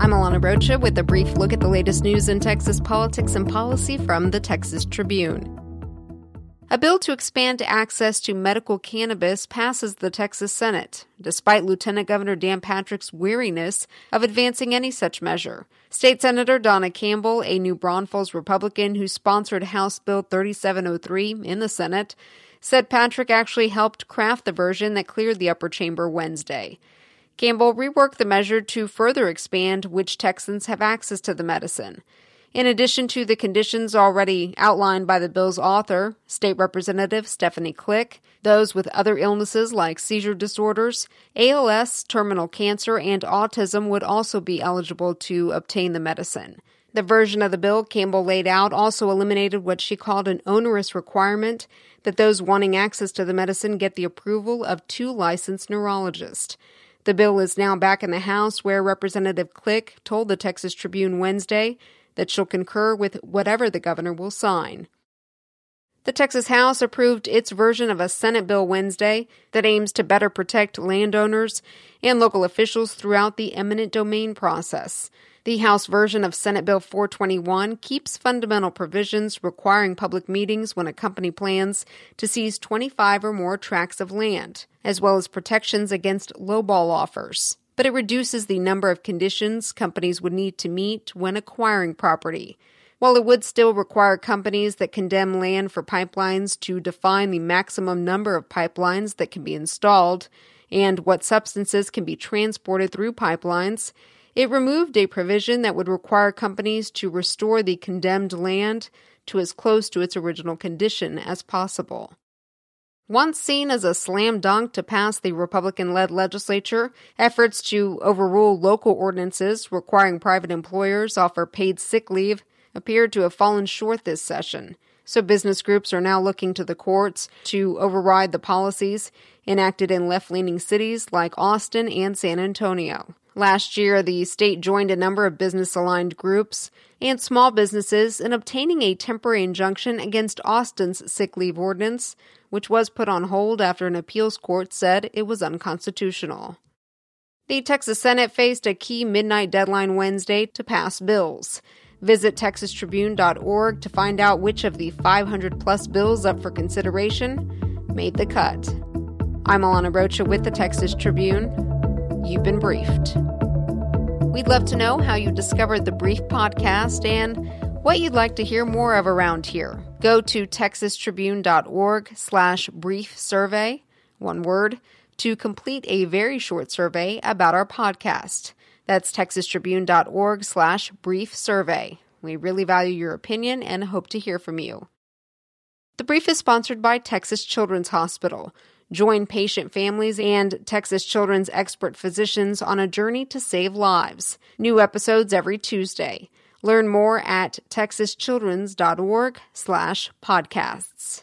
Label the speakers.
Speaker 1: I'm Alana Rocha with a brief look at the latest news in Texas politics and policy from the Texas Tribune. A bill to expand access to medical cannabis passes the Texas Senate, despite Lieutenant Governor Dan Patrick's weariness of advancing any such measure. State Senator Donna Campbell, a New Braunfels Republican who sponsored House Bill 3703 in the Senate, said Patrick actually helped craft the version that cleared the upper chamber Wednesday. Campbell reworked the measure to further expand which Texans have access to the medicine. In addition to the conditions already outlined by the bill's author, State Representative Stephanie Klick, those with other illnesses like seizure disorders, ALS, terminal cancer, and autism would also be eligible to obtain the medicine. The version of the bill Campbell laid out also eliminated what she called an onerous requirement that those wanting access to the medicine get the approval of two licensed neurologists. The bill is now back in the House, where Representative Klick told the Texas Tribune Wednesday that she'll concur with whatever the governor will sign. The Texas House approved its version of a Senate bill Wednesday that aims to better protect landowners and local officials throughout the eminent domain process. The House version of Senate Bill 421 keeps fundamental provisions requiring public meetings when a company plans to seize 25 or more tracts of land, as well as protections against lowball offers. But it reduces the number of conditions companies would need to meet when acquiring property. While it would still require companies that condemn land for pipelines to define the maximum number of pipelines that can be installed and what substances can be transported through pipelines, it removed a provision that would require companies to restore the condemned land to as close to its original condition as possible. Once seen as a slam dunk to pass the Republican led legislature, efforts to overrule local ordinances requiring private employers offer paid sick leave appeared to have fallen short this session. So business groups are now looking to the courts to override the policies enacted in left leaning cities like Austin and San Antonio. Last year, the state joined a number of business aligned groups and small businesses in obtaining a temporary injunction against Austin's sick leave ordinance, which was put on hold after an appeals court said it was unconstitutional. The Texas Senate faced a key midnight deadline Wednesday to pass bills. Visit texastribune.org to find out which of the 500 plus bills up for consideration made the cut. I'm Alana Rocha with the Texas Tribune. You've been briefed. We'd love to know how you discovered the Brief podcast and what you'd like to hear more of around here. Go to texastribune.org slash brief survey, one word, to complete a very short survey about our podcast. That's texastribune.org slash brief survey. We really value your opinion and hope to hear from you. The brief is sponsored by Texas Children's Hospital. Join patient families and Texas Children's expert physicians on a journey to save lives. New episodes every Tuesday. Learn more at texaschildrens.org slash podcasts.